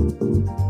Música